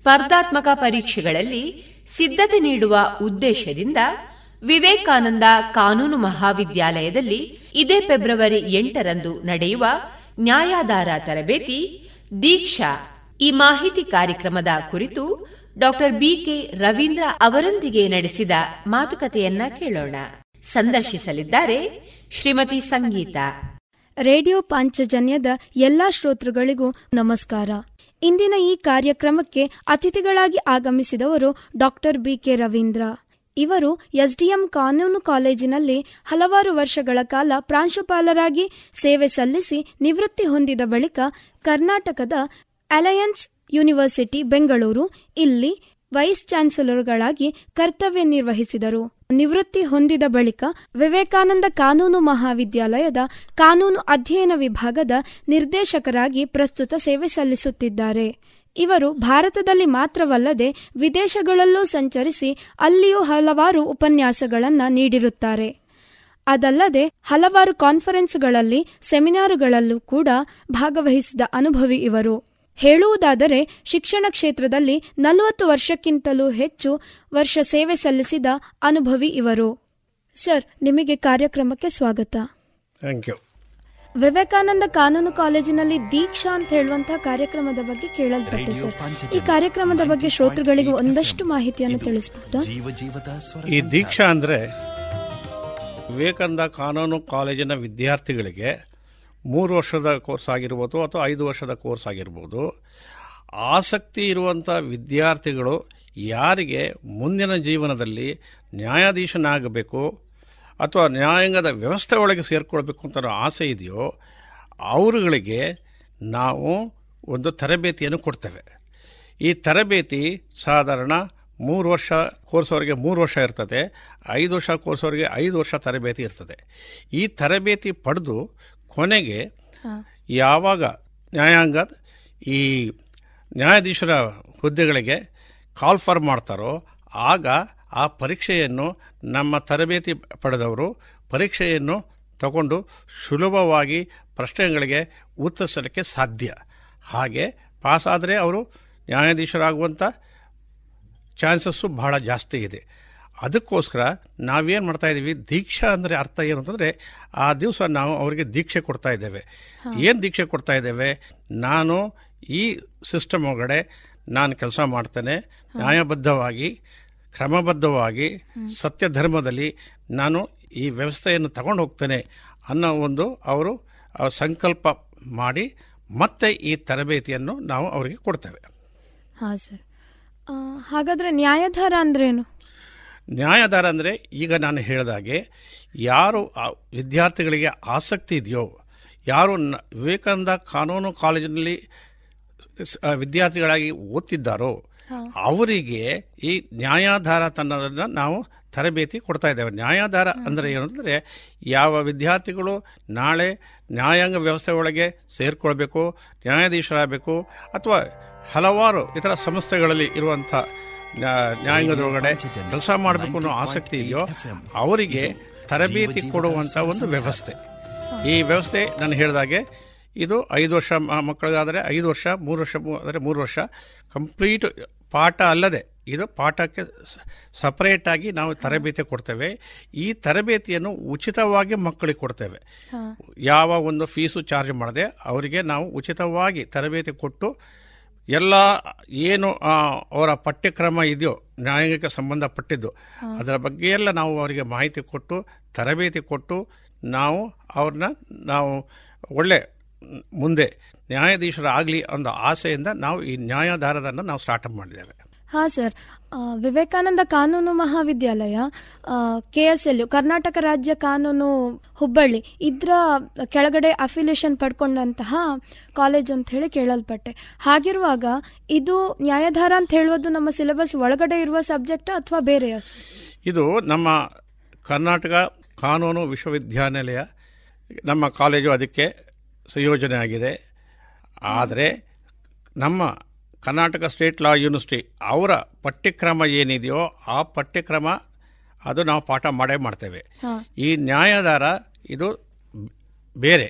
ಸ್ಪರ್ಧಾತ್ಮಕ ಪರೀಕ್ಷೆಗಳಲ್ಲಿ ಸಿದ್ಧತೆ ನೀಡುವ ಉದ್ದೇಶದಿಂದ ವಿವೇಕಾನಂದ ಕಾನೂನು ಮಹಾವಿದ್ಯಾಲಯದಲ್ಲಿ ಇದೇ ಫೆಬ್ರವರಿ ಎಂಟರಂದು ನಡೆಯುವ ನ್ಯಾಯಾಧಾರ ತರಬೇತಿ, ದೀಕ್ಷಾ ಈ ಮಾಹಿತಿ ಕಾರ್ಯಕ್ರಮದ ಕುರಿತು ಡಾಕ್ಟರ್ ಬಿಕೆ ರವೀಂದ್ರ ಅವರೊಂದಿಗೆ ನಡೆಸಿದ ಮಾತುಕತೆಯನ್ನ ಕೇಳೋಣ. ಸಂದರ್ಶಿಸಲಿದ್ದಾರೆ ಶ್ರೀಮತಿ ಸಂಗೀತ. ರೇಡಿಯೋ ಪಾಂಚಜನ್ಯದ ಎಲ್ಲಾ ಶ್ರೋತೃಗಳಿಗೂ ನಮಸ್ಕಾರ. ಇಂದಿನ ಈ ಕಾರ್ಯಕ್ರಮಕ್ಕೆ ಅತಿಥಿಗಳಾಗಿ ಆಗಮಿಸಿದವರು ಡಾಕ್ಟರ್ ಬಿಕೆ ರವೀಂದ್ರ. ಇವರು ಎಸ್ಡಿಎಂ ಕಾನೂನು ಕಾಲೇಜಿನಲ್ಲಿ ಹಲವಾರು ವರ್ಷಗಳ ಕಾಲ ಪ್ರಾಂಶುಪಾಲರಾಗಿ ಸೇವೆ ಸಲ್ಲಿಸಿ ನಿವೃತ್ತಿ ಹೊಂದಿದ ಬಳಿಕ ಕರ್ನಾಟಕದ ಅಲಯನ್ಸ್ ಯೂನಿವರ್ಸಿಟಿ ಬೆಂಗಳೂರು, ಇಲ್ಲಿ ವೈಸ್ ಚಾನ್ಸಲರ್ಗಳಾಗಿ ಕರ್ತವ್ಯ ನಿರ್ವಹಿಸಿದರು. ನಿವೃತ್ತಿ ಹೊಂದಿದ ಬಳಿಕ ವಿವೇಕಾನಂದ ಕಾನೂನು ಮಹಾವಿದ್ಯಾಲಯದ ಕಾನೂನು ಅಧ್ಯಯನ ವಿಭಾಗದ ನಿರ್ದೇಶಕರಾಗಿ ಪ್ರಸ್ತುತ ಸೇವೆ ಸಲ್ಲಿಸುತ್ತಿದ್ದಾರೆ. ಇವರು ಭಾರತದಲ್ಲಿ ಮಾತ್ರವಲ್ಲದೆ ವಿದೇಶಗಳಲ್ಲೂ ಸಂಚರಿಸಿ ಅಲ್ಲಿಯೂ ಹಲವಾರು ಉಪನ್ಯಾಸಗಳನ್ನು ನೀಡಿರುತ್ತಾರೆ. ಅದಲ್ಲದೆ ಹಲವಾರು ಕಾನ್ಫರೆನ್ಸ್ಗಳಲ್ಲಿ ಸೆಮಿನಾರುಗಳಲ್ಲೂ ಕೂಡ ಭಾಗವಹಿಸಿದ ಅನುಭವಿ ಇವರು. ಹೇಳುವುದಾದರೆ ಶಿಕ್ಷಣ ಕ್ಷೇತ್ರದಲ್ಲಿ ನಲವತ್ತು ವರ್ಷಕ್ಕಿಂತಲೂ ಹೆಚ್ಚು ವರ್ಷ ಸೇವೆ ಸಲ್ಲಿಸಿದ ಅನುಭವಿ ಇವರು. ಸರ್ ನಿಮಗೆ ಕಾರ್ಯಕ್ರಮಕ್ಕೆ ಸ್ವಾಗತ. ಥ್ಯಾಂಕ್ ಯು ವಿವೇಕಾನಂದ ಕಾನೂನು ಕಾಲೇಜಿನಲ್ಲಿ ದೀಕ್ಷಾ ಅಂತ ಹೇಳುವಂತಹ ಕಾರ್ಯಕ್ರಮದ ಬಗ್ಗೆ ಕೇಳಲ್ಪಟ್ಟೆ ಸರ್. ಈ ಕಾರ್ಯಕ್ರಮದ ಬಗ್ಗೆ ಶ್ರೋತೃಗಳಿಗೆ ಒಂದಷ್ಟು ಮಾಹಿತಿಯನ್ನು ತಿಳಿಸಬಹುದಾ ಈ ದೀಕ್ಷಾ ಅಂದರೆ ವಿವೇಕಾನಂದ ಕಾನೂನು ಕಾಲೇಜಿನ ವಿದ್ಯಾರ್ಥಿಗಳಿಗೆ ಮೂರು ವರ್ಷದ ಕೋರ್ಸ್ ಆಗಿರ್ಬೋದು ಅಥವಾ ಐದು ವರ್ಷದ ಕೋರ್ಸ್ ಆಗಿರ್ಬೋದು, ಆಸಕ್ತಿ ಇರುವಂಥ ವಿದ್ಯಾರ್ಥಿಗಳು ಯಾರಿಗೆ ಮುಂದಿನ ಜೀವನದಲ್ಲಿ ನ್ಯಾಯಾಧೀಶನಾಗಬೇಕು ಅಥವಾ ನ್ಯಾಯಾಂಗದ ವ್ಯವಸ್ಥೆ ಒಳಗೆ ಸೇರಿಕೊಳ್ಬೇಕು ಅಂತ ಆಸೆ ಇದೆಯೋ, ಅವರುಗಳಿಗೆ ನಾವು ಒಂದು ತರಬೇತಿಯನ್ನು ಕೊಡ್ತೇವೆ. ಈ ತರಬೇತಿ ಸಾಧಾರಣ ಮೂರು ವರ್ಷ ಕೋರ್ಸ್ವರೆಗೆ ಮೂರು ವರ್ಷ ಇರ್ತದೆ, ಐದು ವರ್ಷ ಕೋರ್ಸ್ವರೆಗೆ ಐದು ವರ್ಷ ತರಬೇತಿ ಇರ್ತದೆ. ಈ ತರಬೇತಿ ಪಡೆದು ಕೊನೆಗೆ ಯಾವಾಗ ನ್ಯಾಯಾಂಗ ಈ ನ್ಯಾಯಾಧೀಶರ ಹುದ್ದೆಗಳಿಗೆ ಕಾಲ್ ಫಾರ್ ಮಾಡ್ತಾರೋ ಆಗ ಆ ಪರೀಕ್ಷೆಯನ್ನು ನಮ್ಮ ತರಬೇತಿ ಪಡೆದವರು ಪರೀಕ್ಷೆಯನ್ನು ತಗೊಂಡು ಸುಲಭವಾಗಿ ಪ್ರಶ್ನೆಗಳಿಗೆ ಉತ್ತರಿಸಲಿಕ್ಕೆ ಸಾಧ್ಯ. ಹಾಗೆ ಪಾಸಾದರೆ ಅವರು ನ್ಯಾಯಾಧೀಶರಾಗುವಂಥ ಚಾನ್ಸಸ್ಸು ಬಹಳ ಜಾಸ್ತಿ ಇದೆ. ಅದಕ್ಕೋಸ್ಕರ ನಾವೇನು ಮಾಡ್ತಾ ಇದ್ದೀವಿ ದೀಕ್ಷಾ ಅಂದರೆ ಅರ್ಥ ಏನು ಅಂತಂದರೆ ಆ ದಿವಸ ನಾವು ಅವರಿಗೆ ದೀಕ್ಷೆ ಕೊಡ್ತಾ ಇದ್ದೇವೆ. ಏನು ದೀಕ್ಷೆ ಕೊಡ್ತಾ ಇದ್ದೇವೆ? ನಾನು ಈ ಸಿಸ್ಟಮ್ ಒಳಗಡೆ ನಾನು ಕೆಲಸ ಮಾಡ್ತೇನೆ. ನ್ಯಾಯಬದ್ಧವಾಗಿ ಕ್ರಮಬದ್ಧವಾಗಿ ಸತ್ಯ ಧರ್ಮದಲ್ಲಿ ನಾನು ಈ ವ್ಯವಸ್ಥೆಯನ್ನು ತಗೊಂಡು ಹೋಗ್ತೇನೆ ಅನ್ನೋ ಒಂದು ಅವರು ಸಂಕಲ್ಪ ಮಾಡಿ ಮತ್ತೆ ಈ ತರಬೇತಿಯನ್ನು ನಾವು ಅವರಿಗೆ ಕೊಡ್ತೇವೆ. ಹಾಂ ಸರ್. ಹಾಗಾದರೆ ನ್ಯಾಯಧಾರ ಅಂದ್ರೇನು? ನ್ಯಾಯಾಧಾರ ಅಂದರೆ ಈಗ ನಾನು ಹೇಳಿದಾಗೆ ಯಾರು ವಿದ್ಯಾರ್ಥಿಗಳಿಗೆ ಆಸಕ್ತಿ ಇದೆಯೋ ಯಾರು ವಿವೇಕಾನಂದ ಕಾನೂನು ಕಾಲೇಜಿನಲ್ಲಿ ವಿದ್ಯಾರ್ಥಿಗಳಾಗಿ ಓದ್ತಿದ್ದಾರೋ ಅವರಿಗೆ ಈ ನ್ಯಾಯಾಧಾರ ತನ್ನದನ್ನು ನಾವು ತರಬೇತಿ ಕೊಡ್ತಾ ಇದ್ದೇವೆ. ನ್ಯಾಯಾಧಾರ ಅಂದರೆ ಏನು ಅಂದರೆ ಯಾವ ವಿದ್ಯಾರ್ಥಿಗಳು ನಾಳೆ ನ್ಯಾಯಾಂಗ ವ್ಯವಸ್ಥೆ ಒಳಗೆ ಸೇರಿಕೊಳ್ಬೇಕು ನ್ಯಾಯಾಧೀಶರಾಗಬೇಕು ಅಥವಾ ಹಲವಾರು ಇತರ ಸಂಸ್ಥೆಗಳಲ್ಲಿ ಇರುವಂಥ ನ್ಯಾಯಾಂಗದೊಳಗಡೆ ಕೆಲಸ ಮಾಡಬೇಕು ಅನ್ನೋ ಆಸಕ್ತಿ ಇದೆಯೋ ಅವರಿಗೆ ತರಬೇತಿ ಕೊಡುವಂಥ ಒಂದು ವ್ಯವಸ್ಥೆ. ಈ ವ್ಯವಸ್ಥೆ ನಾನು ಹೇಳಿದಾಗೆ ಇದು ಐದು ವರ್ಷ ಮಕ್ಕಳಿಗಾದರೆ ಐದು ವರ್ಷ ಮೂರು ವರ್ಷ ಆದರೆ ಮೂರು ವರ್ಷ ಕಂಪ್ಲೀಟ್ ಪಾಠ ಅಲ್ಲದೆ ಇದು ಪಾಠಕ್ಕೆ ಸಪ್ರೇಟಾಗಿ ನಾವು ತರಬೇತಿ ಕೊಡ್ತೇವೆ. ಈ ತರಬೇತಿಯನ್ನು ಉಚಿತವಾಗಿ ಮಕ್ಕಳಿಗೆ ಕೊಡ್ತೇವೆ. ಯಾವ ಒಂದು ಫೀಸು ಚಾರ್ಜ್ ಮಾಡದೆ ಅವರಿಗೆ ನಾವು ಉಚಿತವಾಗಿ ತರಬೇತಿ ಕೊಟ್ಟು ಎಲ್ಲ ಏನು ಅವರ ಪಠ್ಯಕ್ರಮ ಇದೆಯೋ ನ್ಯಾಯಾಂಗಕ್ಕೆ ಸಂಬಂಧಪಟ್ಟಿದ್ದು ಅದರ ಬಗ್ಗೆ ಎಲ್ಲ ನಾವು ಅವರಿಗೆ ಮಾಹಿತಿ ಕೊಟ್ಟು ತರಬೇತಿ ಕೊಟ್ಟು ನಾವು ಅವ್ರನ್ನ ನಾವು ಒಳ್ಳೆ ಮುಂದೆ ನ್ಯಾಯಾಧೀಶರಾಗಲಿ ಅನ್ನೋ ಆಸೆಯಿಂದ ನಾವು ಈ ನ್ಯಾಯಾಧಾರದನ್ನು ನಾವು ಸ್ಟಾರ್ಟಪ್ ಮಾಡಿದ್ದೇವೆ. ಹಾಂ, ಸರ್. ವಿವೇಕಾನಂದ ಕಾನೂನು ಮಹಾವಿದ್ಯಾಲಯ ಕೆ ಎಸ್ ಎಲ್ ಕರ್ನಾಟಕ ರಾಜ್ಯ ಕಾನೂನು ಹುಬ್ಬಳ್ಳಿ, ಇದರ ಕೆಳಗಡೆ ಅಫಿಲಿಯೇಷನ್ ಪಡ್ಕೊಂಡಂತಹ ಕಾಲೇಜ್ ಅಂತ ಹೇಳಿ ಕೇಳಲ್ಪಟ್ಟೆ. ಹಾಗಿರುವಾಗ ಇದು ನ್ಯಾಯಧಾರ ಅಂತ ಹೇಳುವುದು ನಮ್ಮ ಸಿಲೆಬಸ್ ಒಳಗಡೆ ಇರುವ ಸಬ್ಜೆಕ್ಟ್ ಅಥವಾ ಬೇರೆಯ ಇದು ನಮ್ಮ ಕರ್ನಾಟಕ ಕಾನೂನು ವಿಶ್ವವಿದ್ಯಾನಿಲಯ, ನಮ್ಮ ಕಾಲೇಜು ಅದಕ್ಕೆ ಸಂಯೋಜನೆ ಆಗಿದೆ ಆದರೆ ನಮ್ಮ ಕರ್ನಾಟಕ ಸ್ಟೇಟ್ ಲಾ ಯೂನಿವರ್ಸಿಟಿ ಅವರ ಪಠ್ಯಕ್ರಮ ಏನಿದೆಯೋ ಆ ಪಠ್ಯಕ್ರಮ ಅದು ನಾವು ಪಾಠ ಮಾಡೇ ಮಾಡ್ತೇವೆ. ಈ ನ್ಯಾಯಾಧಾರ ಇದು ಬೇರೆ.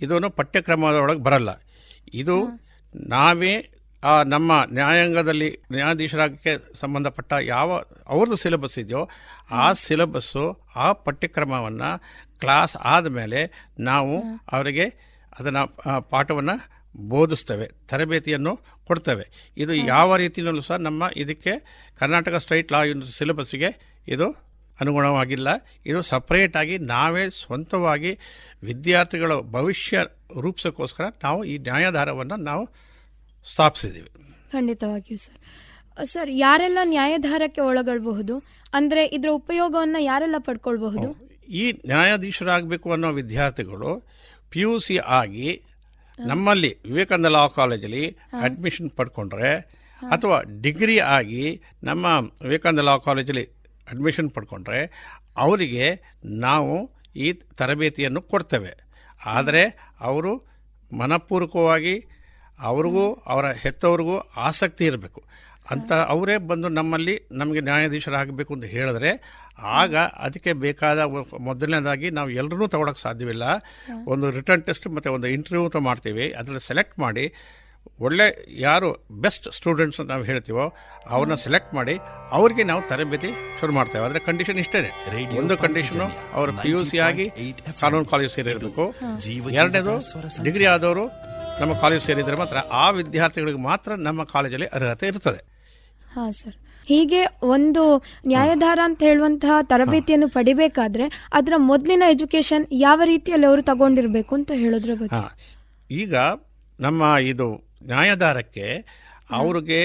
ಇದನ್ನು ಪಠ್ಯಕ್ರಮದೊಳಗೆ ಬರಲ್ಲ. ಇದು ನಾವೇ ಆ ನಮ್ಮ ನ್ಯಾಯಾಂಗದಲ್ಲಿ ನ್ಯಾಯಾಧೀಶರಾಗಕ್ಕೆ ಸಂಬಂಧಪಟ್ಟ ಯಾವ ಅವ್ರದ್ದು ಸಿಲೆಬಸ್ ಇದೆಯೋ ಆ ಸಿಲೆಬಸ್ಸು ಆ ಪಠ್ಯಕ್ರಮವನ್ನು ಕ್ಲಾಸ್ ಆದಮೇಲೆ ನಾವು ಅವರಿಗೆ ಅದನ್ನು ಪಾಠವನ್ನು ಬೋಧಿಸ್ತೇವೆ ತರಬೇತಿಯನ್ನು ಕೊಡ್ತವೆ. ಇದು ಯಾವ ರೀತಿಯಲ್ಲೂ ಸಹ ನಮ್ಮ ಇದಕ್ಕೆ ಕರ್ನಾಟಕ ಸ್ಟೇಟ್ ಲಾ ಯೂನಿವರ್ಸಿಟಿ ಸಿಲೆಬಸ್ಸಿಗೆ ಇದು ಅನುಗುಣವಾಗಿಲ್ಲ. ಇದು ಸಪ್ರೇಟಾಗಿ ನಾವೇ ಸ್ವಂತವಾಗಿ ವಿದ್ಯಾರ್ಥಿಗಳ ಭವಿಷ್ಯ ರೂಪಿಸೋಕ್ಕೋಸ್ಕರ ನಾವು ಈ ನ್ಯಾಯಾಧಾರವನ್ನು ನಾವು ಸ್ಥಾಪಿಸಿದ್ದೀವಿ ಖಂಡಿತವಾಗಿಯೂ ಸರ್. ಸರ್ ಯಾರೆಲ್ಲ ನ್ಯಾಯಧಾರಕ್ಕೆ ಒಳಗೊಳ್ಳಬಹುದು ಅಂದರೆ ಇದರ ಉಪಯೋಗವನ್ನು ಯಾರೆಲ್ಲ ಪಡ್ಕೊಳ್ಬಹುದು? ಈ ನ್ಯಾಯಾಧೀಶರಾಗಬೇಕು ಅನ್ನೋ ವಿದ್ಯಾರ್ಥಿಗಳು ಪಿ ಯು ಸಿ ಆಗಿ ನಮ್ಮಲ್ಲಿ ವಿವೇಕಾನಂದ ಲಾ ಕಾಲೇಜಲ್ಲಿ ಅಡ್ಮಿಷನ್ ಪಡ್ಕೊಂಡ್ರೆ ಅಥವಾ ಡಿಗ್ರಿ ಆಗಿ ನಮ್ಮ ವಿವೇಕಾನಂದ ಲಾ ಕಾಲೇಜಲ್ಲಿ ಅಡ್ಮಿಷನ್ ಪಡ್ಕೊಂಡ್ರೆ ಅವರಿಗೆ ನಾವು ಈ ತರಬೇತಿಯನ್ನು ಕೊಡ್ತೇವೆ. ಆದರೆ ಅವರು ಮನಪೂರ್ವಕವಾಗಿ ಅವ್ರಿಗೂ ಅವರ ಹೆತ್ತವ್ರಿಗೂ ಆಸಕ್ತಿ ಇರಬೇಕು. ಅಂತ ಅವರೇ ಬಂದು ನಮ್ಮಲ್ಲಿ ನಮಗೆ ನ್ಯಾಯಾಧೀಶರಾಗಬೇಕು ಅಂತ ಹೇಳಿದ್ರೆ ಆಗ ಅದಕ್ಕೆ ಬೇಕಾದ ಮೊದಲನೇದಾಗಿ ನಾವು ಎಲ್ಲರೂ ತಗೊಳಕ್ಕೆ ಸಾಧ್ಯವಿಲ್ಲ. ಒಂದು ರಿಟರ್ನ್ ಟೆಸ್ಟ್ ಮತ್ತು ಒಂದು ಇಂಟರ್ವ್ಯೂ ಅಂತ ಮಾಡ್ತೀವಿ. ಅದರಲ್ಲಿ ಸೆಲೆಕ್ಟ್ ಮಾಡಿ ಒಳ್ಳೆ ಯಾರು ಬೆಸ್ಟ್ ಸ್ಟೂಡೆಂಟ್ಸ್ ಅಂತ ನಾವು ಹೇಳ್ತೀವೋ ಅವ್ರನ್ನ ಸೆಲೆಕ್ಟ್ ಮಾಡಿ ಅವ್ರಿಗೆ ನಾವು ತರಬೇತಿ ಶುರು ಮಾಡ್ತೇವೆ. ಆದರೆ ಕಂಡೀಷನ್ ಇಷ್ಟೇ ಒಂದು ಕಂಡೀಷನು ಅವರು ಪಿ ಯು ಸಿ ಆಗಿ ಕಾನೂನು ಕಾಲೇಜ್ ಸೇರಿರಬೇಕು. ಎರಡನೇದು ಡಿಗ್ರಿ ಆದವರು ನಮ್ಮ ಕಾಲೇಜ್ ಸೇರಿದರೆ ಮಾತ್ರ ಆ ವಿದ್ಯಾರ್ಥಿಗಳಿಗೆ ಮಾತ್ರ ನಮ್ಮ ಕಾಲೇಜಲ್ಲಿ ಅರ್ಹತೆ ಇರ್ತದೆ. ಹಾ ಸರ್. ಹೀಗೆ ಒಂದು ನ್ಯಾಯಧಾರ ಅಂತ ಹೇಳುವಂತಹ ತರಬೇತಿಯನ್ನು ಪಡಿಬೇಕಾದ್ರೆ ಅದರ ಮೊದಲಿನ ಎಜುಕೇಶನ್ ಯಾವ ರೀತಿಯಲ್ಲಿ ಅವರು ತಗೊಂಡಿರಬೇಕು ಅಂತ ಹೇಳೋದ್ರ ಬಗ್ಗೆ. ಈಗ ನಮ್ಮ ಇದು ನ್ಯಾಯಧಾರಕ್ಕೆ ಅವ್ರಿಗೆ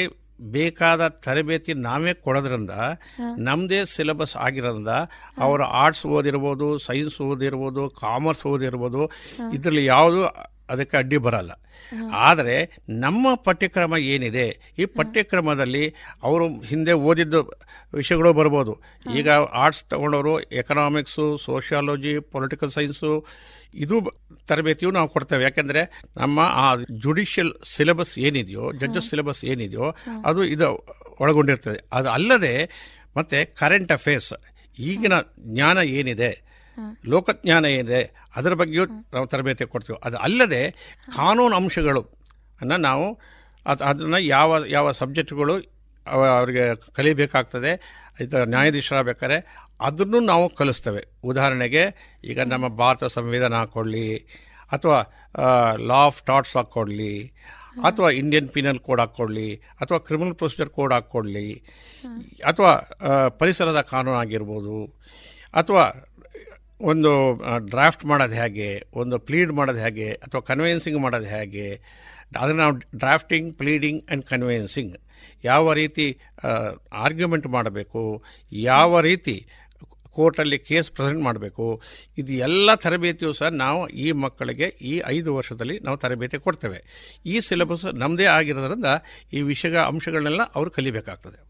ಬೇಕಾದ ತರಬೇತಿ ನಾವೇ ಕೊಡೋದ್ರಿಂದ ನಮ್ಮದೇ ಸಿಲೆಬಸ್ ಆಗಿರೋದ್ರಿಂದ ಅವರು ಆರ್ಟ್ಸ್ ಓದಿರ್ಬೋದು ಸೈನ್ಸ್ ಓದಿರ್ಬೋದು ಕಾಮರ್ಸ್ ಓದಿರ್ಬೋದು ಇದರಲ್ಲಿ ಯಾವುದು ಅದಕ್ಕೆ ಅಡ್ಡಿ ಬರಲ್ಲ. ಆದರೆ ನಮ್ಮ ಪಠ್ಯಕ್ರಮ ಏನಿದೆ ಈ ಪಠ್ಯಕ್ರಮದಲ್ಲಿ ಅವರು ಹಿಂದೆ ಓದಿದ್ದು ವಿಷಯಗಳು ಬರ್ಬೋದು. ಈಗ ಆರ್ಟ್ಸ್ ತಗೊಂಡವರು ಎಕನಾಮಿಕ್ಸು ಸೋಷಿಯಾಲಜಿ ಪೊಲಿಟಿಕಲ್ ಸೈನ್ಸು ಇದು ತರಬೇತಿಯು ನಾವು ಕೊಡ್ತೇವೆ. ಯಾಕೆಂದರೆ ನಮ್ಮ ಆ ಜುಡಿಷಿಯಲ್ ಸಿಲೆಬಸ್ ಏನಿದೆಯೋ ಜಡ್ಜಸ್ ಸಿಲೆಬಸ್ ಏನಿದೆಯೋ ಅದು ಇದು ಒಳಗೊಂಡಿರ್ತದೆ. ಅದು ಅಲ್ಲದೆ ಮತ್ತು ಕರೆಂಟ್ ಅಫೇರ್ಸ್ ಈಗಿನ ಜ್ಞಾನ ಏನಿದೆ ಲೋಕಜ್ಞಾನ ಏನಿದೆ ಅದರ ಬಗ್ಗೆಯೂ ನಾವು ತರಬೇತಿ ಕೊಡ್ತೀವಿ. ಅದು ಅಲ್ಲದೆ ಕಾನೂನು ಅಂಶಗಳು ಅನ್ನ ನಾವು ಅದು ಅದನ್ನು ಯಾವ ಯಾವ ಸಬ್ಜೆಕ್ಟ್ಗಳು ಅವ- ಅವರಿಗೆ ಕಲಿಬೇಕಾಗ್ತದೆ ಇದು ನ್ಯಾಯಾಧೀಶರಾಗಬೇಕಾದ್ರೆ ಅದನ್ನು ನಾವು ಕಲಿಸ್ತೇವೆ. ಉದಾಹರಣೆಗೆ ಈಗ ನಮ್ಮ ಭಾರತ ಸಂವಿಧಾನ ಹಾಕ್ಕೊಳ್ಳಿ ಅಥವಾ ಲಾ ಆಫ್ ಟಾಟ್ಸ್ ಹಾಕ್ಕೊಡ್ಲಿ ಅಥವಾ ಇಂಡಿಯನ್ ಪಿನಲ್ ಕೋಡ್ ಹಾಕ್ಕೊಡ್ಲಿ ಅಥವಾ ಕ್ರಿಮಿನಲ್ ಪ್ರೊಸೀಜರ್ ಕೋಡ್ ಹಾಕ್ಕೊಡ್ಲಿ ಅಥವಾ ಪರಿಸರದ ಕಾನೂನು ಆಗಿರ್ಬೋದು ಅಥವಾ ಒಂದು ಡ್ರಾಫ್ಟ್ ಮಾಡೋದು ಹೇಗೆ, ಒಂದು ಪ್ಲೀಡ್ ಮಾಡೋದು ಹೇಗೆ, ಅಥವಾ ಕನ್ವೆನ್ಸಿಂಗ್ ಮಾಡೋದು ಹೇಗೆ ಅದನ್ನು ನಾವು ಡ್ರಾಫ್ಟಿಂಗ್ ಪ್ಲೀಡಿಂಗ್ ಆ್ಯಂಡ್ ಕನ್ವೆನ್ಸಿಂಗ್ ಯಾವ ರೀತಿ ಆರ್ಗ್ಯುಮೆಂಟ್ ಮಾಡಬೇಕು, ಯಾವ ರೀತಿ ಕೋರ್ಟಲ್ಲಿ ಕೇಸ್ ಪ್ರೆಸೆಂಟ್ ಮಾಡಬೇಕು, ಇದು ಎಲ್ಲ ತರಬೇತಿಯು ಸಹ ನಾವು ಈ ಮಕ್ಕಳಿಗೆ ಈ ಐದು ವರ್ಷದಲ್ಲಿ ನಾವು ತರಬೇತಿ ಕೊಡ್ತೇವೆ. ಈ ಸಿಲೆಬಸ್ ನಮ್ಮದೇ ಆಗಿರೋದ್ರಿಂದ ಈ ವಿಷಯ ಅಂಶಗಳನ್ನೆಲ್ಲ ಅವರು ಕಲಿಬೇಕಾಗ್ತದೆ.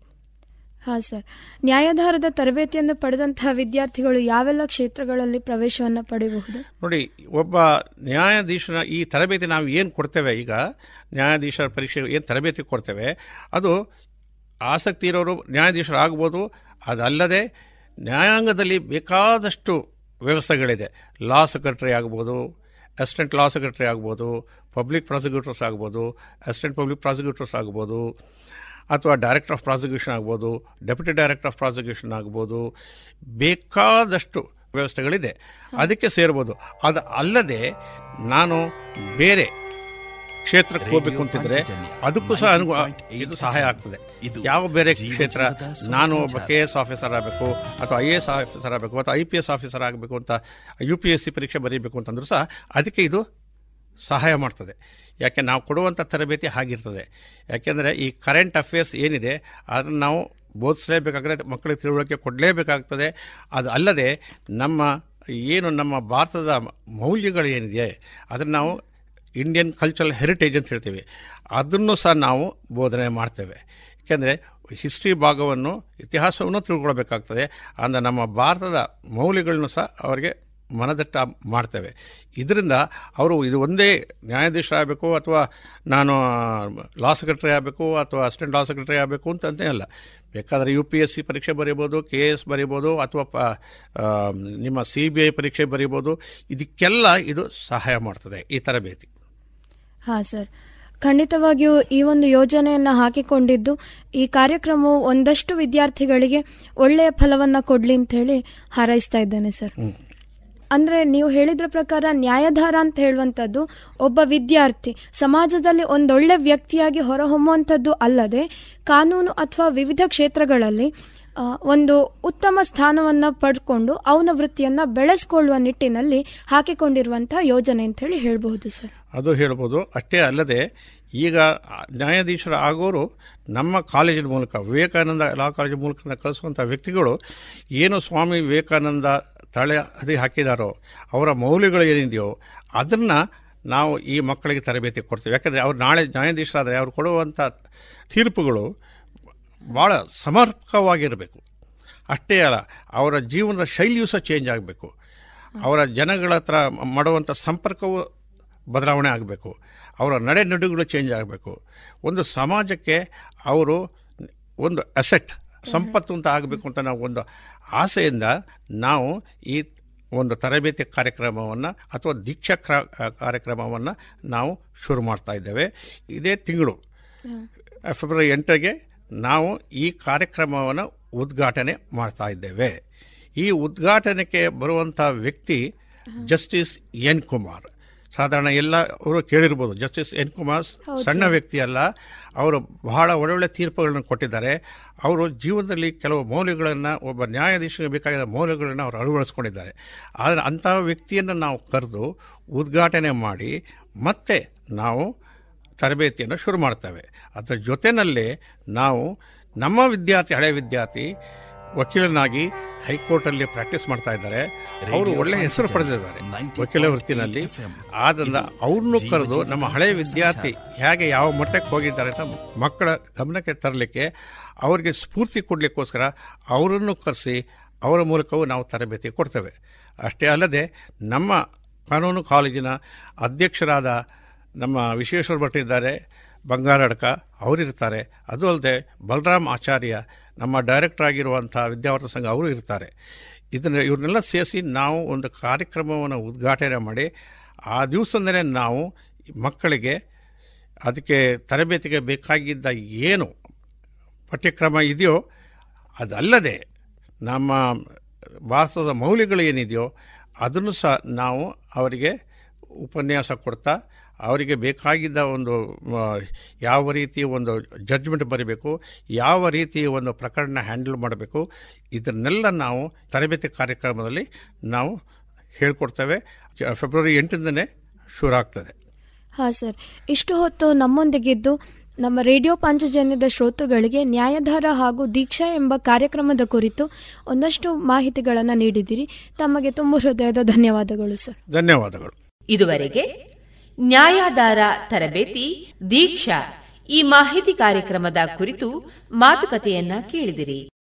ಹಾ, ಸರ್. ನ್ಯಾಯಾಧಾರದ ತರಬೇತಿಯನ್ನು ಪಡೆದಂತಹ ವಿದ್ಯಾರ್ಥಿಗಳು ಯಾವೆಲ್ಲ ಕ್ಷೇತ್ರಗಳಲ್ಲಿ ಪ್ರವೇಶವನ್ನು ಪಡೆಯಬಹುದು? ನೋಡಿ, ಒಬ್ಬ ನ್ಯಾಯಾಧೀಶನ ಈ ತರಬೇತಿ ನಾವು ಏನು ಕೊಡ್ತೇವೆ ಈಗ? ನ್ಯಾಯಾಧೀಶರ ಪರೀಕ್ಷೆ ಏನು ತರಬೇತಿ ಕೊಡ್ತೇವೆ? ಅದು ಆಸಕ್ತಿ ಇರೋರು ನ್ಯಾಯಾಧೀಶರು ಆಗ್ಬೋದು ಅದಲ್ಲದೆ ನ್ಯಾಯಾಂಗದಲ್ಲಿ ಬೇಕಾದಷ್ಟು ವ್ಯವಸ್ಥೆಗಳಿದೆ. ಲಾ ಸೆಕ್ರೆಟರಿ ಆಗ್ಬೋದು, ಅಸಿಸ್ಟೆಂಟ್ ಲಾ ಸೆಕ್ರೆಟರಿ ಆಗ್ಬೋದು, ಪಬ್ಲಿಕ್ ಪ್ರಾಸಿಕ್ಯೂಟರ್ಸ್ ಆಗ್ಬೋದು, ಅಸಿಸ್ಟೆಂಟ್ ಪಬ್ಲಿಕ್ ಪ್ರಾಸಿಕ್ಯೂಟರ್ಸ್ ಆಗ್ಬೋದು. ಅಥವಾ ಡೈರೆಕ್ಟರ್ ಆಫ್ ಪ್ರಾಸಿಕ್ಯೂಷನ್ ಆಗ್ಬೋದು ಡೆಪ್ಯೂಟಿ ಡೈರೆಕ್ಟರ್ ಆಫ್ ಪ್ರಾಸಿಕ್ಯೂಷನ್ ಆಗ್ಬೋದು ಬೇಕಾದಷ್ಟು ವ್ಯವಸ್ಥೆಗಳಿದೆ. ಅದಕ್ಕೆ ಸೇರ್ಬೋದು. ಅದು ಅಲ್ಲದೆ ನಾನು ಬೇರೆ ಕ್ಷೇತ್ರಕ್ಕೆ ಹೋಗ್ಬೇಕು ಅಂತಿದ್ರೆ ಅದಕ್ಕೂ ಸಹ ಅನುಗು ಇದು ಸಹಾಯ ಆಗ್ತದೆ. ಯಾವ ಬೇರೆ ಕ್ಷೇತ್ರ ನಾನು ಒಬ್ಬ ಕೆ ಎಸ್ ಆಫೀಸರ್ ಆಗಬೇಕು ಅಥವಾ ಐ ಎ ಎಸ್ ಆಫೀಸರ್ ಆಗಬೇಕು ಅಥವಾ ಐ ಪಿ ಎಸ್ ಆಫೀಸರ್ ಆಗಬೇಕು ಅಂತ ಯು ಪಿ ಎಸ್ ಸಿ ಪರೀಕ್ಷೆ ಬರೀಬೇಕು ಅಂತಂದ್ರೂ ಸಹ ಅದಕ್ಕೆ ಇದು ಸಹಾಯ ಮಾಡ್ತದೆ. ಯಾಕೆ ನಾವು ಕೊಡುವಂಥ ತರಬೇತಿ ಹಾಗಿರ್ತದೆ. ಯಾಕೆಂದರೆ ಈ ಕರೆಂಟ್ ಅಫೇರ್ಸ್ ಏನಿದೆ ಅದನ್ನು ನಾವು ಬೋಧಿಸಲೇಬೇಕಾಗ್ತದೆ ಮಕ್ಕಳಿಗೆ ತಿಳುವಳಿಕೆ ಕೊಡಲೇಬೇಕಾಗ್ತದೆ. ಅದು ಅಲ್ಲದೆ ನಮ್ಮ ಏನು ನಮ್ಮ ಭಾರತದ ಮೌಲ್ಯಗಳು ಏನಿದೆ, ಅದನ್ನು ನಾವು ಇಂಡಿಯನ್ ಕಲ್ಚರಲ್ ಹೆರಿಟೇಜ್ ಅಂತ ಹೇಳ್ತೀವಿ. ಅದನ್ನು ಸಹ ನಾವು ಬೋಧನೆ ಮಾಡ್ತೇವೆ. ಯಾಕೆಂದರೆ ಹಿಸ್ಟ್ರಿ ಭಾಗವನ್ನು, ಇತಿಹಾಸವನ್ನು ತಿಳ್ಕೊಳ್ಬೇಕಾಗ್ತದೆ. ಅಂದರೆ ನಮ್ಮ ಭಾರತದ ಮೌಲ್ಯಗಳನ್ನು ಸಹ ಅವರಿಗೆ ಮನದಟ್ಟ ಮಾಡ್ತೇವೆ. ಇದರಿಂದ ಅವರು ಇದು ಒಂದೇ ನ್ಯಾಯಾಧೀಶರಾಗಬೇಕು ಅಥವಾ ನಾನು ಲಾ ಸೆಕ್ರೆಟರಿ ಆಗಬೇಕು ಅಥವಾ ಅಸಿಸ್ಟೆಂಟ್ ಲಾ ಸೆಕ್ರೆಟರಿ ಆಗಬೇಕು ಅಂತ ಅಲ್ಲ. ಬೇಕಾದರೆ ಯು ಪಿ ಎಸ್ ಸಿ ಪರೀಕ್ಷೆ ಬರೀಬೋದು ಕೆ ಎಸ್ ಬರೀಬೋದು ಅಥವಾ ಪ ನಿಮ್ಮ ಸಿ ಬಿ ಐ ಪರೀಕ್ಷೆ ಬರೀಬೋದು. ಇದಕ್ಕೆಲ್ಲ ಇದು ಸಹಾಯ ಮಾಡ್ತದೆ ಈ ತರಬೇತಿ. ಹಾಂ ಸರ್. ಖಂಡಿತವಾಗಿಯೂ ಈ ಒಂದು ಯೋಜನೆಯನ್ನು ಹಾಕಿಕೊಂಡಿದ್ದು ಈ ಕಾರ್ಯಕ್ರಮವು ಒಂದಷ್ಟು ವಿದ್ಯಾರ್ಥಿಗಳಿಗೆ ಒಳ್ಳೆಯ ಫಲವನ್ನು ಕೊಡಲಿ ಅಂತ ಹೇಳಿ ಹಾರೈಸ್ತಾ ಇದ್ದೇನೆ ಸರ್. ಅಂದ್ರೆ ನೀವು ಹೇಳಿದ್ರ ಪ್ರಕಾರ ನ್ಯಾಯಧಾರ ಅಂತ ಹೇಳುವಂಥದ್ದು ಒಬ್ಬ ವಿದ್ಯಾರ್ಥಿ. ಸಮಾಜದಲ್ಲಿ ಒಂದೊಳ್ಳೆ ವ್ಯಕ್ತಿಯಾಗಿ ಹೊರಹೊಮ್ಮುವಂಥದ್ದು ಅಲ್ಲದೆ ಕಾನೂನು ಅಥವಾ ವಿವಿಧ ಕ್ಷೇತ್ರಗಳಲ್ಲಿ ಒಂದು ಉತ್ತಮ ಸ್ಥಾನವನ್ನು ಪಡ್ಕೊಂಡು ಅವನ ವೃತ್ತಿಯನ್ನು ಬೆಳೆಸ್ಕೊಳ್ಳುವ ನಿಟ್ಟಿನಲ್ಲಿ ಹಾಕಿಕೊಂಡಿರುವಂತಹ ಯೋಜನೆ ಅಂತ ಹೇಳಿ ಹೇಳಬಹುದು ಸರ್. ಅದು ಹೇಳ್ಬೋದು. ಅಷ್ಟೇ ಅಲ್ಲದೆ ಈಗ ನ್ಯಾಯಾಧೀಶರ ಆಗೋರು ನಮ್ಮ ಕಾಲೇಜಿನ ಮೂಲಕ ವಿವೇಕಾನಂದ ಲಾ ಕಾಲೇಜ್ ಮೂಲಕ ಕಲಿಸುವಂಥ ವ್ಯಕ್ತಿಗಳು ಏನು ಸ್ವಾಮಿ ವಿವೇಕಾನಂದ ತಳೆ ಹದಿ ಹಾಕಿದಾರೋ, ಅವರ ಮೌಲ್ಯಗಳು ಏನಿದೆಯೋ ಅದನ್ನು ನಾವು ಈ ಮಕ್ಕಳಿಗೆ ತರಬೇತಿ ಕೊಡ್ತೀವಿ. ಯಾಕಂದರೆ ಅವ್ರು ನಾಳೆ ನ್ಯಾಯಾಧೀಶರಾದರೆ ಅವ್ರು ಕೊಡುವಂಥ ತೀರ್ಪುಗಳು ಭಾಳ ಸಮರ್ಪಕವಾಗಿರಬೇಕು. ಅಷ್ಟೇ ಅಲ್ಲ, ಅವರ ಜೀವನದ ಶೈಲಿಯೂ ಸಹ ಚೇಂಜ್ ಆಗಬೇಕು. ಅವರ ಜನಗಳ ಹತ್ರ ಮಾಡುವಂಥ ಸಂಪರ್ಕವು ಬದಲಾವಣೆ ಆಗಬೇಕು. ಅವರ ನಡೆ ನುಡಿಗಳು ಚೇಂಜ್ ಆಗಬೇಕು. ಒಂದು ಸಮಾಜಕ್ಕೆ ಅವರು ಒಂದು ಅಸೆಟ್ ಸಂಪತ್ತು ಅಂತ ಆಗಬೇಕು ಅಂತ ನಾವು ಒಂದು ಆಸೆಯಿಂದ ನಾವು ಈ ಒಂದು ತರಬೇತಿ ಕಾರ್ಯಕ್ರಮವನ್ನು ಅಥವಾ ದೀಕ್ಷಾ ಕ್ರ ಕಾರ್ಯಕ್ರಮವನ್ನು ನಾವು ಶುರು ಮಾಡ್ತಾ ಇದ್ದೇವೆ. ಇದೇ ತಿಂಗಳು ಫೆಬ್ರವರಿ ಎಂಟರಿಗೆ ನಾವು ಈ ಕಾರ್ಯಕ್ರಮವನ್ನು ಉದ್ಘಾಟನೆ ಮಾಡ್ತಾ ಇದ್ದೇವೆ. ಈ ಉದ್ಘಾಟನೆಗೆ ಬರುವಂಥ ವ್ಯಕ್ತಿ ಜಸ್ಟಿಸ್ ಎನ್ ಕುಮಾರ್. ಸಾಧಾರಣ ಎಲ್ಲ ಅವರು ಕೇಳಿರ್ಬೋದು. ಜಸ್ಟಿಸ್ ಎನ್ ಕುಮಾರ್ ಸಣ್ಣ ವ್ಯಕ್ತಿ ಅಲ್ಲ. ಅವರು ಬಹಳ ಒಳ್ಳೊಳ್ಳೆ ತೀರ್ಪುಗಳನ್ನು ಕೊಟ್ಟಿದ್ದಾರೆ. ಅವರು ಜೀವನದಲ್ಲಿ ಕೆಲವು ಮೌಲ್ಯಗಳನ್ನು ಒಬ್ಬ ನ್ಯಾಯಾಧೀಶರಿಗೆ ಬೇಕಾದ ಮೌಲ್ಯಗಳನ್ನು ಅವರು ಅಳವಡಿಸ್ಕೊಂಡಿದ್ದಾರೆ. ಆದರೆ ಅಂತಹ ವ್ಯಕ್ತಿಯನ್ನು ನಾವು ಕರೆದು ಉದ್ಘಾಟನೆ ಮಾಡಿ ಮತ್ತೆ ನಾವು ತರಬೇತಿಯನ್ನು ಶುರು ಮಾಡ್ತೇವೆ. ಅದರ ಜೊತೆಯಲ್ಲೇ ನಾವು ನಮ್ಮ ವಿದ್ಯಾರ್ಥಿ ಹಳೆಯ ವಿದ್ಯಾರ್ಥಿ ವಕೀಲನಾಗಿ ಹೈಕೋರ್ಟಲ್ಲಿ ಪ್ರಾಕ್ಟೀಸ್ ಮಾಡ್ತಾ ಇದ್ದಾರೆ. ಅವರು ಒಳ್ಳೆಯ ಹೆಸರು ಪಡೆದಿದ್ದಾರೆ. ವಕೀಲ ವೃತ್ತಿನಲ್ಲಿ. ಆದ್ದರಿಂದ ಅವ್ರನ್ನೂ ಕರೆದು ನಮ್ಮ ಹಳೆಯ ವಿದ್ಯಾರ್ಥಿ ಹೇಗೆ ಯಾವ ಮಟ್ಟಕ್ಕೆ ಹೋಗಿದ್ದಾರೆ ಅಂತ ಮಕ್ಕಳ ಗಮನಕ್ಕೆ ತರಲಿಕ್ಕೆ ಅವರಿಗೆ ಸ್ಫೂರ್ತಿ ಕೊಡಲಿಕ್ಕೋಸ್ಕರ ಅವರನ್ನು ಕರೆಸಿ ಅವರ ಮೂಲಕವೂ ನಾವು ತರಬೇತಿ ಕೊಡ್ತೇವೆ. ಅಷ್ಟೇ ಅಲ್ಲದೆ ನಮ್ಮ ಕಾನೂನು ಕಾಲೇಜಿನ ಅಧ್ಯಕ್ಷರಾದ ನಮ್ಮ ವಿಶ್ವೇಶ್ವರ ಭಟ್ ಇದ್ದಾರೆ. ಬಂಗಾರಡ್ಕ ಅವರಿರ್ತಾರೆ ಅದು ಅಲ್ಲದೆ ಬಲರಾಮ್ ಆಚಾರ್ಯ ನಮ್ಮ ಡೈರೆಕ್ಟರ್ ಆಗಿರುವಂಥ ವಿದ್ಯಾವರ್ತ ಸಂಘ ಅವರು ಇರ್ತಾರೆ. ಇದನ್ನು ಇವ್ರನ್ನೆಲ್ಲ ಸೇರಿಸಿ ನಾವು ಒಂದು ಕಾರ್ಯಕ್ರಮವನ್ನು ಉದ್ಘಾಟನೆ ಮಾಡಿ, ಆ ದಿವಸದಲ್ಲೇ ನಾವು ಮಕ್ಕಳಿಗೆ ಅದಕ್ಕೆ ತರಬೇತಿಗೆ ಬೇಕಾಗಿದ್ದ ಏನು ಪಠ್ಯಕ್ರಮ ಇದೆಯೋ ಅದಲ್ಲದೆ ನಮ್ಮ ಭಾರತದ ಮೌಲ್ಯಗಳು ಏನಿದೆಯೋ ಅದನ್ನು ಸಹ ನಾವು ಅವರಿಗೆ ಉಪನ್ಯಾಸ ಕೊಡ್ತಾ ಅವರಿಗೆ ಬೇಕಾಗಿದ್ದ ಒಂದು ಯಾವ ರೀತಿ ಒಂದು ಜಡ್ಜ್ಮೆಂಟ್ ಬರೀಬೇಕು ಯಾವ ರೀತಿ ಒಂದು ಪ್ರಕರಣ ಹ್ಯಾಂಡಲ್ ಮಾಡಬೇಕು ಇದನ್ನೆಲ್ಲ ನಾವು ತರಬೇತಿ ಕಾರ್ಯಕ್ರಮದಲ್ಲಿ ನಾವು ಹೇಳ್ಕೊಡ್ತೇವೆ. ಫೆಬ್ರವರಿ ಎಂಟರಿಂದನೇ ಶುರು ಆಗ್ತದೆ. ಹಾಂ ಸರ್. ಇಷ್ಟು ಹೊತ್ತು ನಮ್ಮೊಂದಿಗಿದ್ದು ನಮ್ಮ ರೇಡಿಯೋ ಪಾಂಚಜನ್ಯದ ಶ್ರೋತೃಗಳಿಗೆ ನ್ಯಾಯಧಾರ ಹಾಗೂ ದೀಕ್ಷಾ ಎಂಬ ಕಾರ್ಯಕ್ರಮದ ಕುರಿತು ಒಂದಷ್ಟು ಮಾಹಿತಿಗಳನ್ನು ನೀಡಿದ್ದೀರಿ ತಮಗೆ ತುಂಬ ಹೃದಯದ ಧನ್ಯವಾದಗಳು ಸರ್. ಧನ್ಯವಾದಗಳು. ಇದುವರೆಗೆ ನ್ಯಾಯಾಧಾರ ತರಬೇತಿ ದೀಕ್ಷಾ ಈ ಮಾಹಿತಿ ಕಾರ್ಯಕ್ರಮದ ಕುರಿತು ಮಾತುಕತೆಯನ್ನ ಕೇಳಿದಿರಿ.